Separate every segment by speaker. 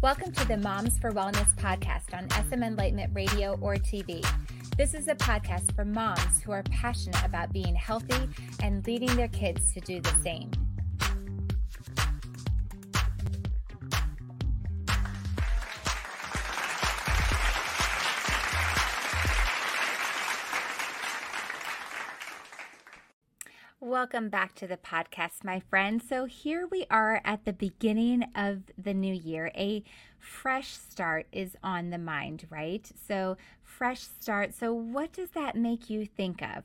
Speaker 1: Welcome to the Moms for Wellness podcast on SM Enlightenment Radio or TV. This is a podcast for moms who are passionate about being healthy and leading their kids to do the same. Welcome back to the podcast, my friends. So, here we are at the beginning of the new year. A fresh start is on the mind, right? So, fresh start. So, what does that make you think of?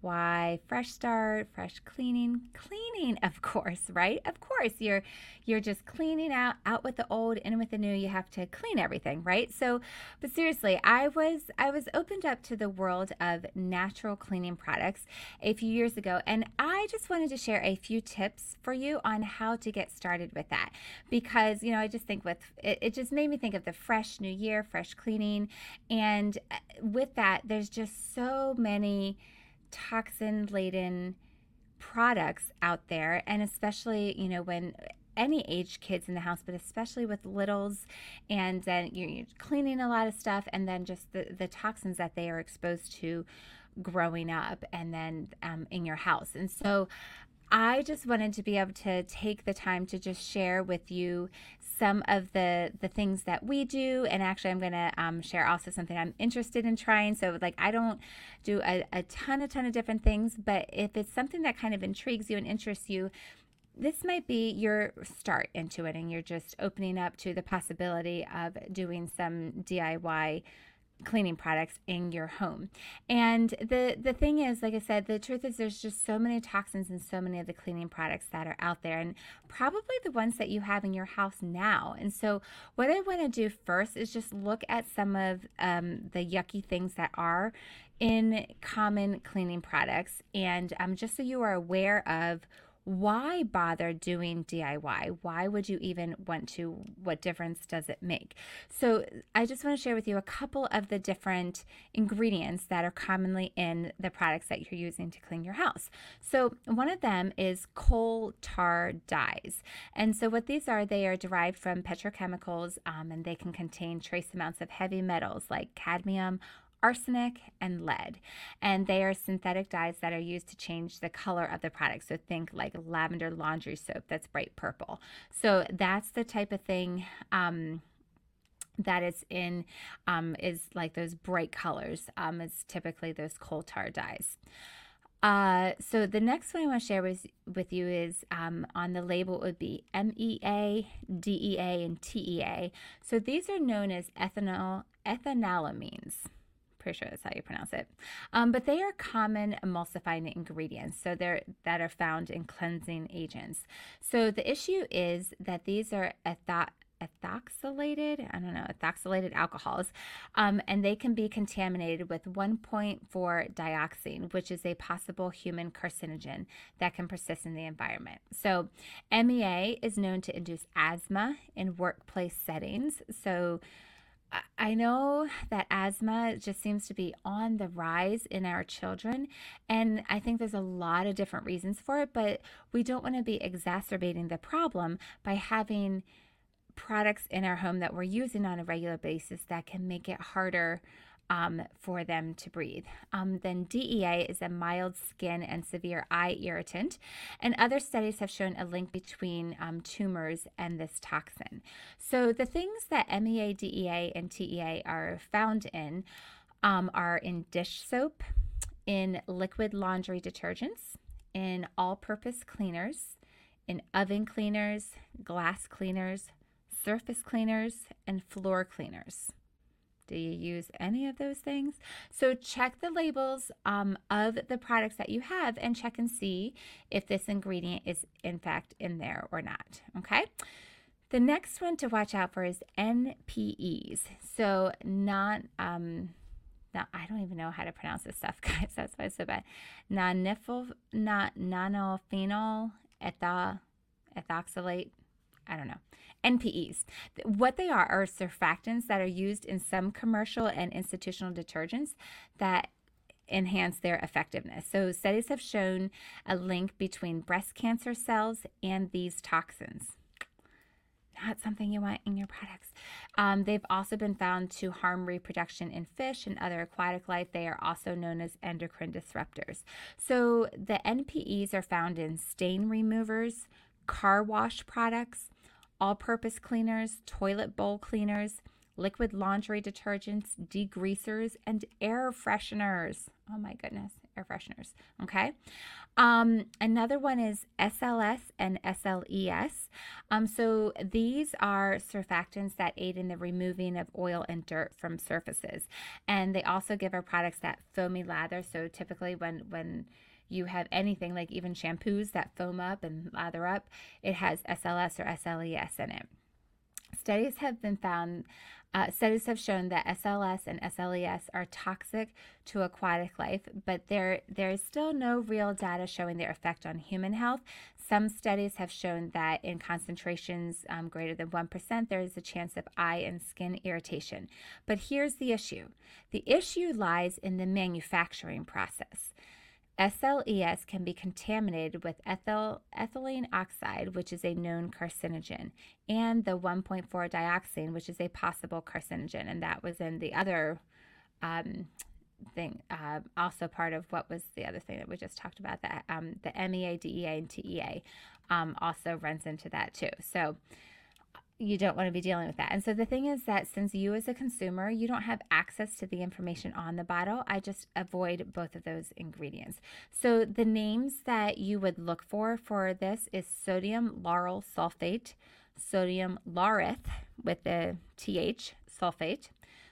Speaker 1: Why fresh start fresh cleaning cleaning of course right? Of course you're you're just cleaning out out with the old in with the new you have to clean everything right? So but seriously i was i was opened up to the world of natural cleaning products a few years ago and i just wanted to share a few tips for you on how to get started with that because you know i just think with it, it just made me think of the fresh new year fresh cleaning and uh, with that there's just so many toxin laden products out there and especially you know when any age kids in the house but especially with littles and then you're, cleaning a lot of stuff and then just the, the toxins that they are exposed to growing up and then um, in your house. And so I just wanted to be able to take the time to just share with you some of the the things that we do. And actually i'm going to um, share also something i'm interested in trying. So like i don't do a, a ton a ton of different things but if it's something that kind of intrigues you and interests you this might be your start into it. And you're just opening up to the possibility of doing some diy cleaning products in your home. And the the thing is, like I said, the truth is there's just so many toxins in so many of the cleaning products that are out there and probably the ones that you have in your house now. And so what I want to do first is just look at some of um, the yucky things that are in common cleaning products and um, just so you are aware of why bother doing DIY? Why would you even want to? What difference does it make? So, I just want to share with you a couple of the different ingredients that are commonly in the products that you're using to clean your house. So, one of them is coal tar dyes. And so, what these are, they are derived from petrochemicals um, and they can contain trace amounts of heavy metals like cadmium arsenic, and lead. And they are synthetic dyes that are used to change the color of the product. So think like lavender laundry soap that's bright purple. So that's the type of thing. Um, that is in um, is like those bright colors um, is typically those coal tar dyes. Uh, so the next one I want to share with, with you is um, on the label it would be MEA, DEA, and TEA. So these are known as ethanol ethanolamines pretty sure that's how you pronounce it. Um, but they are common emulsifying ingredients, so they're that are found in cleansing agents. So the issue is that these are etho- ethoxylated, I don't know, ethoxylated alcohols, um, and they can be contaminated with 1.4 dioxin, which is a possible human carcinogen that can persist in the environment. So, MEA is known to induce asthma in workplace settings. So, I know that asthma just seems to be on the rise in our children. And I think there's a lot of different reasons for it, but we don't want to be exacerbating the problem by having products in our home that we're using on a regular basis that can make it harder um, for them to breathe. Um, then DEA is a mild skin and severe eye irritant, and other studies have shown a link between um, tumors and this toxin. So the things that MEA, DEA, and TEA are found in um, are in dish soap, in liquid laundry detergents, in all-purpose cleaners, in oven cleaners, glass cleaners, surface cleaners, and floor cleaners. Do you use any of those things? So check the labels um, of the products that you have and check and see if this ingredient is in fact in there or not. Okay. The next one to watch out for is NPEs. So not um, now I don't even know how to pronounce this stuff, guys. That's why it's so bad. Nonylphenol ethyl, ethoxylate. I don't know. NPEs. What they are are surfactants that are used in some commercial and institutional detergents that enhance their effectiveness. So, studies have shown a link between breast cancer cells and these toxins. not something you want in your products. Um, they've also been found to harm reproduction in fish and other aquatic life. They are also known as endocrine disruptors. So the NPEs are found in stain removers, car wash products, all purpose cleaners, toilet bowl cleaners, liquid laundry detergents, degreasers, and air fresheners. Oh my goodness, air fresheners. Okay. Um, another one is SLS and SLES. Um, so these are surfactants that aid in the removing of oil and dirt from surfaces, and they also give our products that foamy lather. So typically, when when you have anything like even shampoos that foam up and lather up, it has SLS or SLES in it. Studies have been found uh, studies have shown that SLS and SLES are toxic to aquatic life, but there there is still no real data showing their effect on human health. Some studies have shown that in concentrations um, greater than 1%, there is a chance of eye and skin irritation. But here's the issue the issue lies in the manufacturing process. SLES can be contaminated with ethyl, ethylene oxide, which is a known carcinogen, and the 1.4 dioxane, which is a possible carcinogen. And that was in the other um, thing, uh, also part of what was the other thing that we just talked about, that um, the MEA, DEA, and TEA um, also runs into that too. So, you don't want to be dealing with that. And so the thing is that since you as a consumer, you don't have access to the information on the bottle, I just avoid both of those ingredients. So the names that you would look for for this is sodium lauryl sulfate, sodium laureth with the TH sulfate,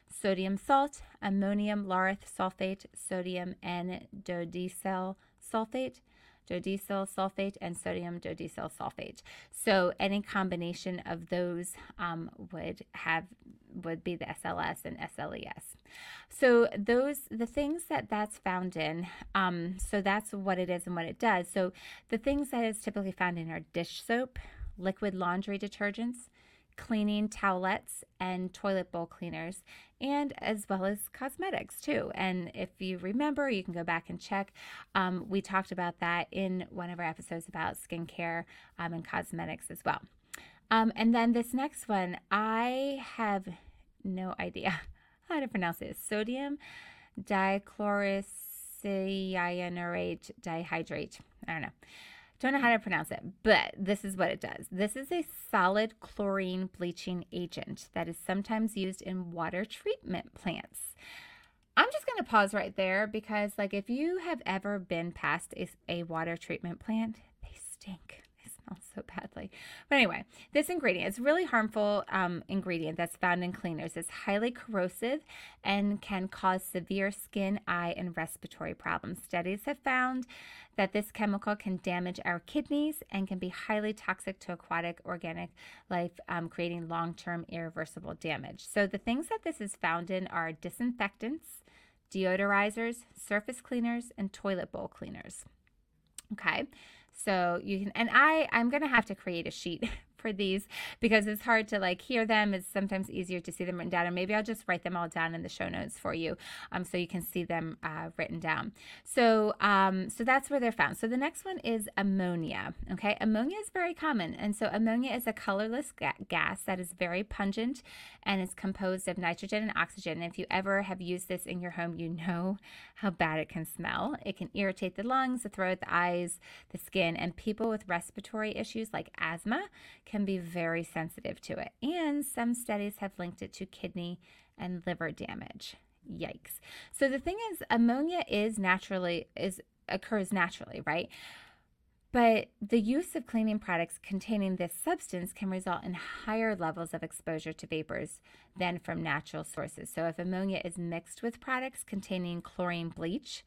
Speaker 1: sodium salt, ammonium laureth sulfate, sodium N-dodecyl sulfate, dodecyl sulfate and sodium dodecyl sulfate. So any combination of those um, would have would be the SLS and SLES. So those the things that that's found in. Um, so that's what it is and what it does. So the things that is typically found in are dish soap, liquid laundry detergents, cleaning towelettes and toilet bowl cleaners, and as well as cosmetics too. And if you remember, you can go back and check. Um, we talked about that in one of our episodes about skincare um, and cosmetics as well. Um, and then this next one, I have no idea how to pronounce it. Sodium dichlorocyanurate dihydrate. I don't know. Don't know how to pronounce it, but this is what it does. This is a solid chlorine bleaching agent that is sometimes used in water treatment plants. I'm just going to pause right there because, like, if you have ever been past a, a water treatment plant, they stink so badly. But anyway, this ingredient is really harmful um, ingredient that's found in cleaners. It's highly corrosive and can cause severe skin, eye, and respiratory problems. Studies have found that this chemical can damage our kidneys and can be highly toxic to aquatic organic life, um, creating long term irreversible damage. So, the things that this is found in are disinfectants, deodorizers, surface cleaners, and toilet bowl cleaners. Okay. So you can, and I, I'm going to have to create a sheet for these because it's hard to like hear them. It's sometimes easier to see them written down. And maybe I'll just write them all down in the show notes for you um, so you can see them uh, written down. So, um, so that's where they're found. So the next one is ammonia. Okay. Ammonia is very common. And so ammonia is a colorless ga- gas that is very pungent and is composed of nitrogen and oxygen. And if you ever have used this in your home, you know how bad it can smell. It can irritate the lungs, the throat, the eyes, the skin, and people with respiratory issues like asthma can be very sensitive to it. And some studies have linked it to kidney and liver damage. Yikes. So the thing is ammonia is naturally is occurs naturally, right? But the use of cleaning products containing this substance can result in higher levels of exposure to vapors than from natural sources. So, if ammonia is mixed with products containing chlorine bleach,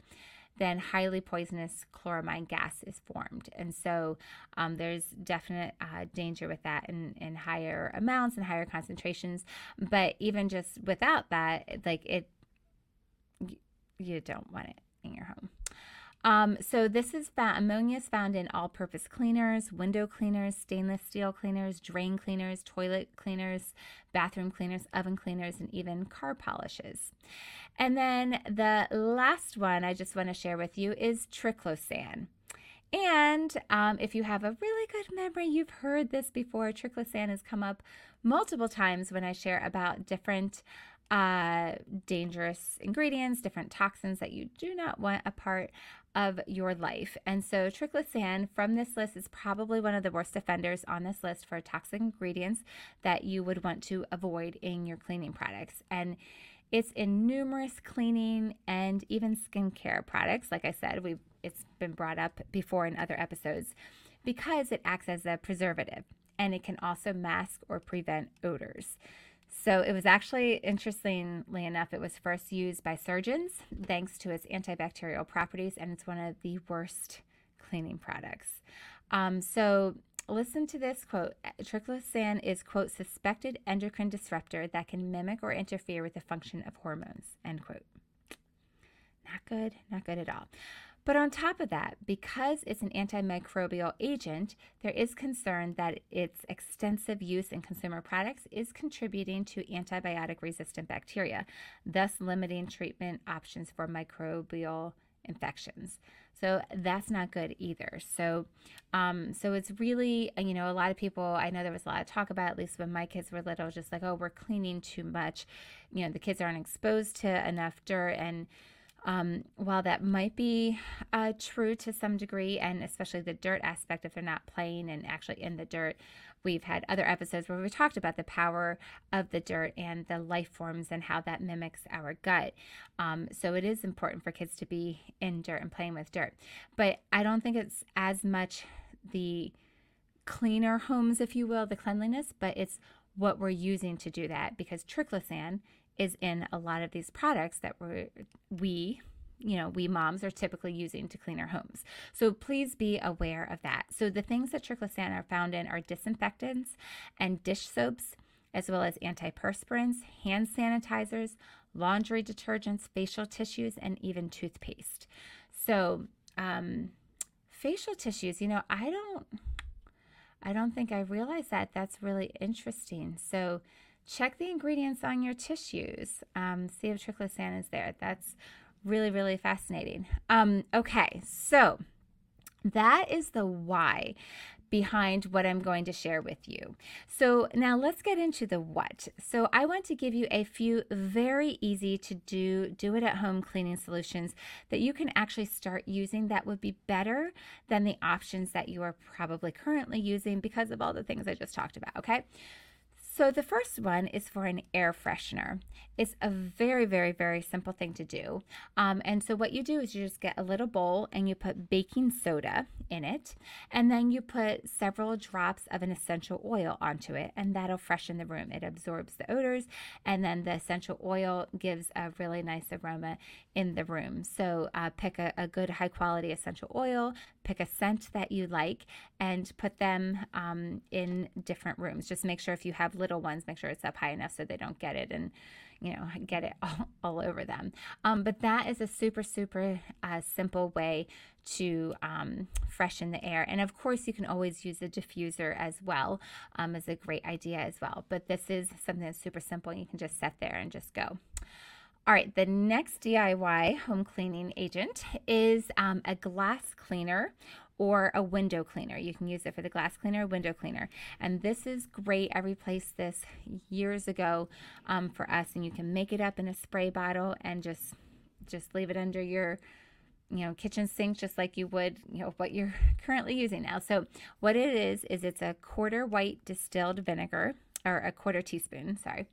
Speaker 1: then highly poisonous chloramine gas is formed. And so um, there's definite uh, danger with that in, in higher amounts and higher concentrations. But even just without that, like it, you don't want it in your home. Um, so this is found, ammonia is found in all-purpose cleaners, window cleaners, stainless steel cleaners, drain cleaners, toilet cleaners, bathroom cleaners, oven cleaners, and even car polishes. And then the last one I just want to share with you is triclosan. And um, if you have a really good memory, you've heard this before. Triclosan has come up multiple times when I share about different uh, dangerous ingredients, different toxins that you do not want a part of your life. And so, triclosan from this list is probably one of the worst offenders on this list for toxic ingredients that you would want to avoid in your cleaning products. And it's in numerous cleaning and even skincare products. Like I said, we've it's been brought up before in other episodes because it acts as a preservative and it can also mask or prevent odors. So it was actually, interestingly enough, it was first used by surgeons thanks to its antibacterial properties, and it's one of the worst cleaning products. Um, so listen to this quote. Triclosan is quote suspected endocrine disruptor that can mimic or interfere with the function of hormones end quote. Not good not good at all but on top of that, because it's an antimicrobial agent, there is concern that its extensive use in consumer products is contributing to antibiotic resistant bacteria, thus limiting treatment options for microbial infections. So that's not good either. So, um, so it's really, you know, a lot of people. I know there was a lot of talk about, at least when my kids were little, just like, oh, we're cleaning too much. You know, the kids aren't exposed to enough dirt, and um, while that might be uh, true to some degree, and especially the dirt aspect, if they're not playing and actually in the dirt, we've had other episodes where we talked about the power of the dirt and the life forms and how that mimics our gut. Um, so it is important for kids to be in dirt and playing with dirt. But I don't think it's as much the cleaner homes, if you will, the cleanliness, but it's what we're using to do that because triclosan is in a lot of these products that we're, we you know, we moms are typically using to clean our homes. So please be aware of that. So the things that triclosan are found in are disinfectants and dish soaps, as well as antiperspirants, hand sanitizers, laundry detergents, facial tissues, and even toothpaste. So um, facial tissues, you know, I don't, I don't think I realized that. That's really interesting. So check the ingredients on your tissues. Um, see if triclosan is there. That's really, really fascinating. Um, okay, so that is the why behind what I'm going to share with you. So now let's get into the what. So I want to give you a few very easy to do, do it at home cleaning solutions that you can actually start using that would be better than the options that you are probably currently using because of all the things I just talked about. Okay. So the first one is for an air freshener. It's a very, very, very simple thing to do. Um, and so what you do is you just get a little bowl and you put baking soda in it, and then you put several drops of an essential oil onto it, and that'll freshen the room. It absorbs the odors, and then the essential oil gives a really nice aroma in the room. So uh, pick a, a good high quality essential oil, pick a scent that you like, and put them um, in different rooms. Just make sure if you have little ones, make sure it's up high enough so they don't get it and you know get it all, all over them. Um, but that is a super super uh, simple way to um, freshen the air. And of course, you can always use a diffuser as well um, as a great idea as well. But this is something that's super simple. You can just set there and just go. All right, the next DIY home cleaning agent is um, a glass cleaner or a window cleaner. You can use it for the glass cleaner, window cleaner. And this is great. I replaced this years ago um, for us, and you can make it up in a spray bottle and just just leave it under your you know kitchen sink just like you would you know what you're currently using now so what it is is it's a quarter white distilled vinegar or a quarter teaspoon sorry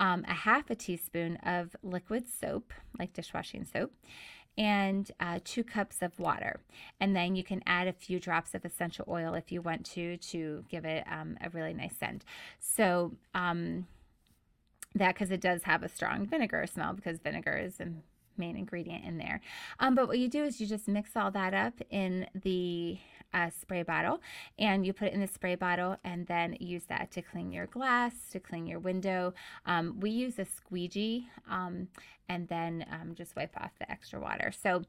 Speaker 1: um, a half a teaspoon of liquid soap like dishwashing soap and uh, two cups of water. And then you can add a few drops of essential oil if you want to, to give it um, a really nice scent. So, um, that because it does have a strong vinegar smell because vinegar is a main ingredient in there. Um, but what you do is you just mix all that up in the uh, spray bottle and you put it in the spray bottle and then use that to clean your glass, to clean your window. Um, we use a squeegee um, and then um, just wipe off the extra water. So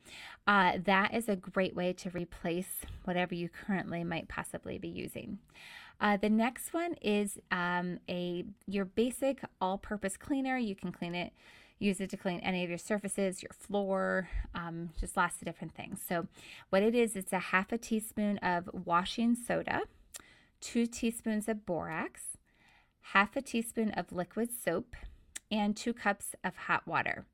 Speaker 1: uh, that is a great way to replace whatever you currently might possibly be using. Uh, the next one is um, a your basic all-purpose cleaner. You can clean it use it to clean any of your surfaces, your floor, um, just lots of different things. So, what it is, it's a half a teaspoon of washing soda, two teaspoons of borax, half a teaspoon of liquid soap, and two cups of hot water.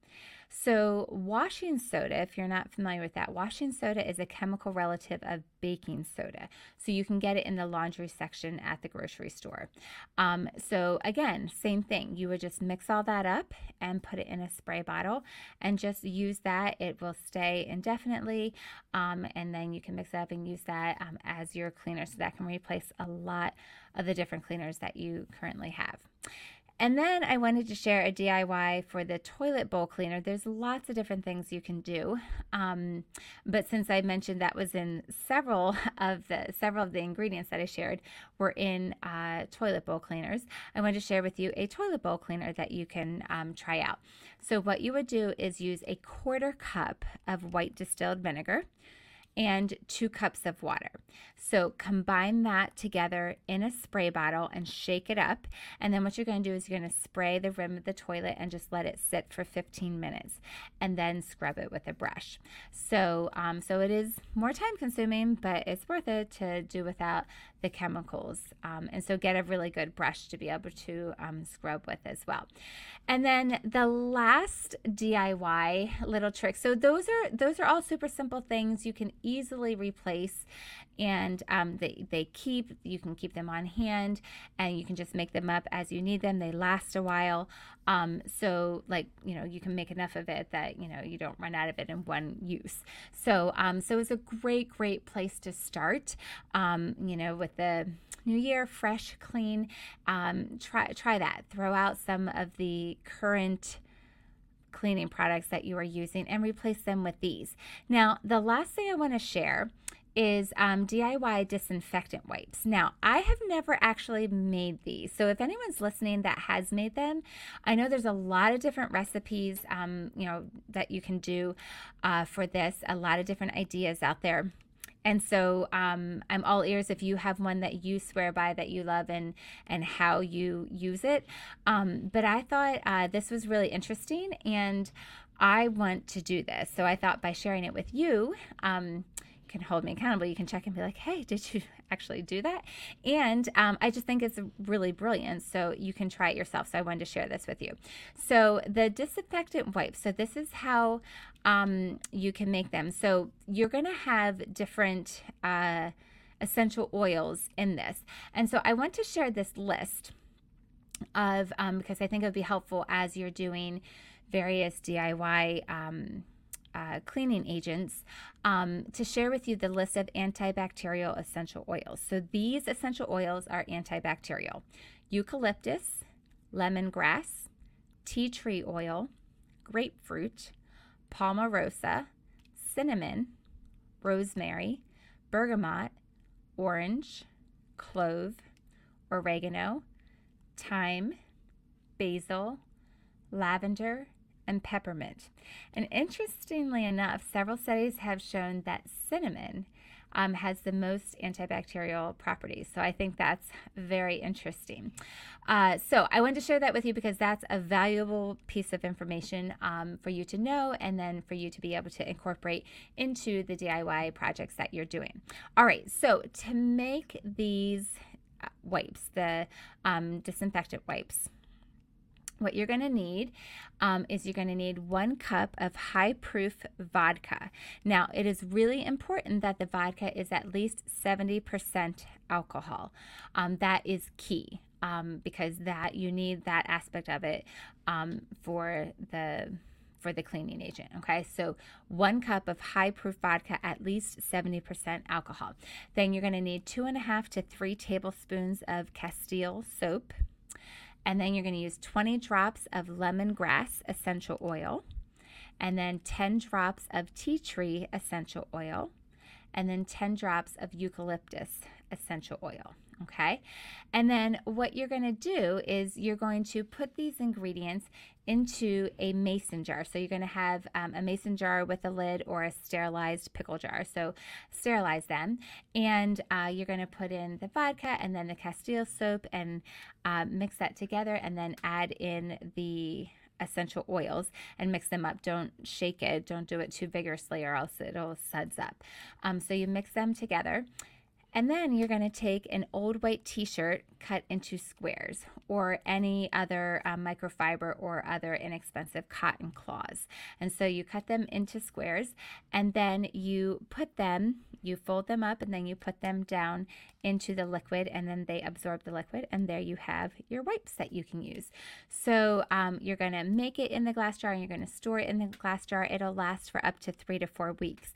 Speaker 1: So, washing soda, if you're not familiar with that, washing soda is a chemical relative of baking soda. So, you can get it in the laundry section at the grocery store. Um, so, again, same thing. You would just mix all that up and put it in a spray bottle and just use that. It will stay indefinitely. Um, and then you can mix it up and use that um, as your cleaner. So, that can replace a lot of the different cleaners that you currently have. And then I wanted to share a DIY for the toilet bowl cleaner. There's lots of different things you can do, um, but since I mentioned that was in several of the several of the ingredients that I shared were in uh, toilet bowl cleaners, I wanted to share with you a toilet bowl cleaner that you can um, try out. So what you would do is use a quarter cup of white distilled vinegar and two cups of water. So combine that together in a spray bottle and shake it up. And then what you're going to do is you're going to spray the rim of the toilet and just let it sit for 15 minutes and then scrub it with a brush. So, um, so it is more time consuming, but it's worth it to do without the chemicals. Um, and so get a really good brush to be able to um, scrub with as well. And then the last DIY little trick. So those are those are all super simple things you can easily replace and um, they, they keep you can keep them on hand and you can just make them up as you need them. They last a while. Um, so like you know you can make enough of it that you know you don't run out of it in one use. So um, so it's a great great place to start. Um, you know with the new year fresh clean um, try try that. Throw out some of the current cleaning products that you are using and replace them with these. Now, the last thing I want to share is um, DIY disinfectant wipes. Now, I have never actually made these. So if anyone's listening that has made them, I know there's a lot of different recipes, um, you know, that you can do uh, for this, a lot of different ideas out there. And so um, I'm all ears if you have one that you swear by that you love and and how you use it. Um, but I thought uh, this was really interesting, and I want to do this. So I thought by sharing it with you. Um, you can hold me accountable. You can check and be like, hey, did you actually do that? And um, I just think it's really brilliant. So you can try it yourself. So I wanted to share this with you. So the disinfectant wipes. So this is how um, you can make them. So you're going to have different uh, essential oils in this. And so I want to share this list of, um, because I think it would be helpful as you're doing various DIY um, uh, cleaning agents um, to share with you the list of antibacterial essential oils. So these essential oils are antibacterial eucalyptus, lemongrass, tea tree oil, grapefruit, palmarosa, cinnamon, rosemary, bergamot, orange, clove, oregano, thyme, basil, lavender, and peppermint. And interestingly enough, several studies have shown that cinnamon um, has the most antibacterial properties. So I think that's very interesting. Uh, so I wanted to share that with you because that's a valuable piece of information um, for you to know and then for you to be able to incorporate into the DIY projects that you're doing. All right, so to make these uh, wipes, the um, disinfectant wipes, what you're going to need um, is you're going to need one cup of high proof vodka. Now, it is really important that the vodka is at least 70% alcohol. Um, that is key um, because that you need that aspect of it um, for the for the cleaning agent. Okay, so one cup of high proof vodka, at least 70% alcohol. Then you're going to need two and a half to three tablespoons of Castile soap. And then you're going to use 20 drops of lemongrass essential oil, and then 10 drops of tea tree essential oil, and then 10 drops of eucalyptus essential oil. Okay. And then what you're going to do is you're going to put these ingredients into a mason jar. So you're going to have um, a mason jar with a lid or a sterilized pickle jar. So sterilize them. And uh, you're going to put in the vodka and then the Castile soap and uh, mix that together and then add in the essential oils and mix them up. Don't shake it. Don't do it too vigorously or else it'll suds up. Um, so you mix them together. And then you're going to take an old white t shirt cut into squares or any other um, microfiber or other inexpensive cotton cloths. And so you cut them into squares and then you put them, you fold them up and then you put them down into the liquid and then they absorb the liquid and there you have your wipes that you can use. So um, you're going to make it in the glass jar and you're going to store it in the glass jar. It'll last for up to three to four weeks.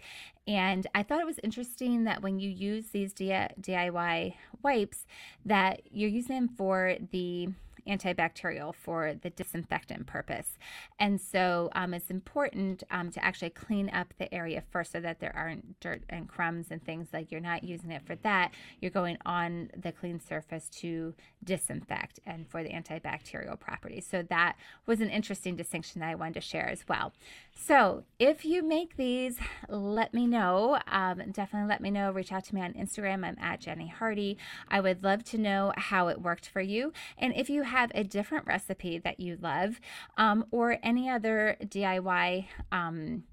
Speaker 1: And I thought it was interesting that when you use these DIY wipes that you're using them for the antibacterial for the disinfectant purpose. And so um, it's important um, to actually clean up the area first so that there aren't dirt and crumbs and things like you're not using it for that. You're going on the clean surface to disinfect and for the antibacterial properties. So that was an interesting distinction that I wanted to share as well. So if you make these, let me know. Um, definitely let me know. Reach out to me on Instagram. I'm at Jennie Hardy. I would love to know how it worked for you. And if you have a different recipe that you love um, or any other DIY um,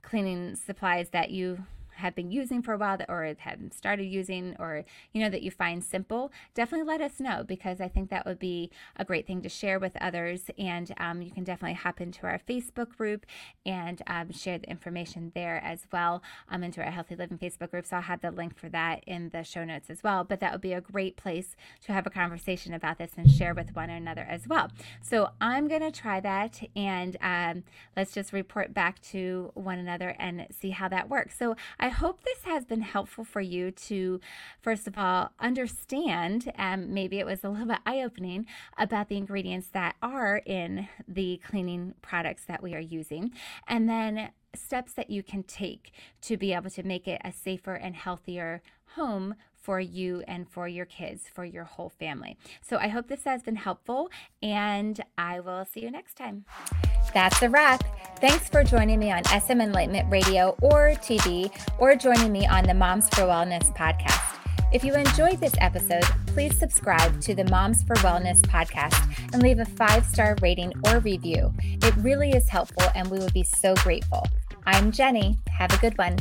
Speaker 1: cleaning supplies that you have been using for a while that, or have started using or you know that you find simple definitely let us know because i think that would be a great thing to share with others. And um, you can definitely hop into our facebook group and um, share the information there as well. Um, into our healthy living facebook group. So i'll have the link for that in the show notes as well. But that would be a great place to have a conversation about this and share with one another as well. So i'm going to try that and um, let's just report back to one another and see how that works. So I hope this has been helpful for you to, first of all, understand, and um, maybe it was a little bit eye opening about the ingredients that are in the cleaning products that we are using. And then steps that you can take to be able to make it a safer and healthier home for you and for your kids, for your whole family. So I hope this has been helpful, and I will see you next time. That's a wrap. Thanks for joining me on SM Enlightenment Radio or TV, or joining me on the Moms for Wellness podcast. If you enjoyed this episode, please subscribe to the Moms for Wellness podcast and leave a five star rating or review. It really is helpful, and we would be so grateful. I'm Jennie. Have a good one.